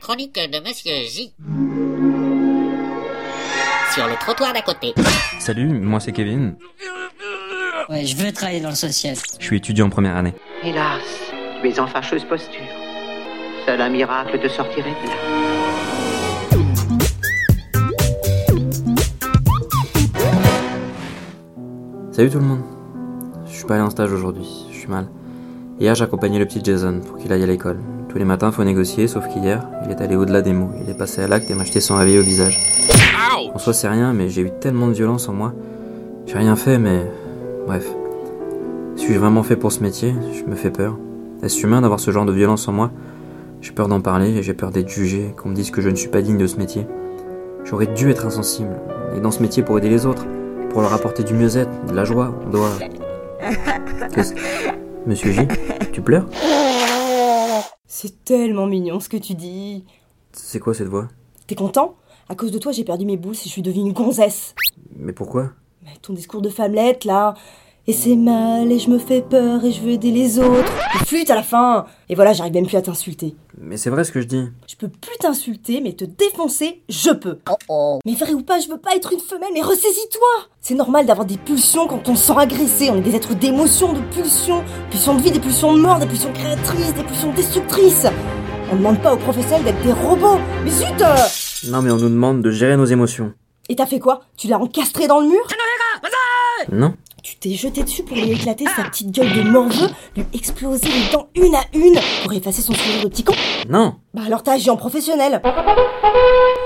chronique de Monsieur J. Sur le trottoir d'à côté. Salut, moi c'est Kevin. Ouais, je veux travailler dans le social. Je suis étudiant en première année. Hélas, tu es en fâcheuse posture. Seul un miracle te sortirait de là. Salut tout le monde. Je suis pas allé en stage aujourd'hui, je suis mal. Hier j'accompagnais le petit Jason pour qu'il aille à l'école. Tous les matins faut négocier, sauf qu'hier, il est allé au-delà des mots. Il est passé à l'acte et m'a jeté son réveil au visage. En soi c'est rien, mais j'ai eu tellement de violence en moi. J'ai rien fait, mais... Bref. Suis-je vraiment fait pour ce métier? Je me fais peur. Est-ce humain d'avoir ce genre de violence en moi? J'ai peur d'en parler et j'ai peur d'être jugé, qu'on me dise que je ne suis pas digne de ce métier. J'aurais dû être insensible. Et dans ce métier pour aider les autres, pour leur apporter du mieux-être, de la joie, on doit... Qu'est-ce... Monsieur J, tu pleures? C'est tellement mignon ce que tu dis. C'est quoi cette voix? T'es content? À cause de toi, j'ai perdu mes boules et je suis devenue une gonzesse. Mais pourquoi? Mais ton discours de femmelette, là. Et c'est mal, et je me fais peur, et je veux aider les autres. Et flûte à la fin Et voilà, j'arrive même plus à t'insulter. Mais c'est vrai ce que je dis. Je peux plus t'insulter, mais te défoncer, je peux. Mais vrai ou pas, je veux pas être une femelle, mais ressaisis-toi C'est normal d'avoir des pulsions quand on se sent agressé. On est des êtres d'émotions, de pulsions. Pulsions de vie, des pulsions de mort, des pulsions créatrices, des pulsions destructrices. On demande pas aux professionnels d'être des robots. Mais zut euh Non mais on nous demande de gérer nos émotions. Et t'as fait quoi? Tu l'as encastré dans le mur? Non Tu t'es jeté dessus pour lui éclater sa petite gueule de morveux, lui exploser les dents une à une pour effacer son sourire de petit con. Non. Bah alors t'as agi en professionnel.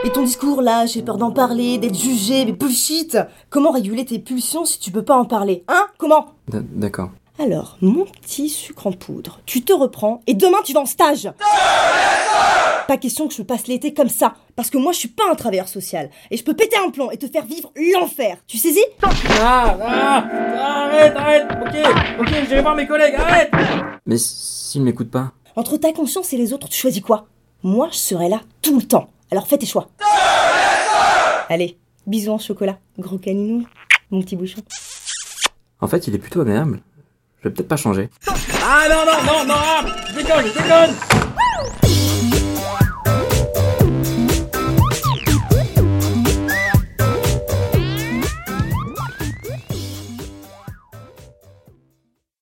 Et ton discours là, j'ai peur d'en parler, d'être jugé, mais bullshit. Comment réguler tes pulsions si tu peux pas en parler Hein? Comment? D'accord. Alors, mon petit sucre en poudre, tu te reprends et demain tu vas en stage Pas question que je passe l'été comme ça, parce que moi je suis pas un travailleur social, et je peux péter un plomb et te faire vivre l'enfer, tu saisis? Ah, ah, arrête, arrête, ok, ok, je vais voir mes collègues, arrête Mais s'ils m'écoutent pas Entre ta conscience et les autres, tu choisis quoi? Moi, je serai là tout le temps. Alors fais tes choix. Allez, bisous en chocolat, gros caninou, mon petit bouchon. En fait, il est plutôt agréable. Je vais peut-être pas changer. Ah non, non, non, non, ah, je déconne, je déconne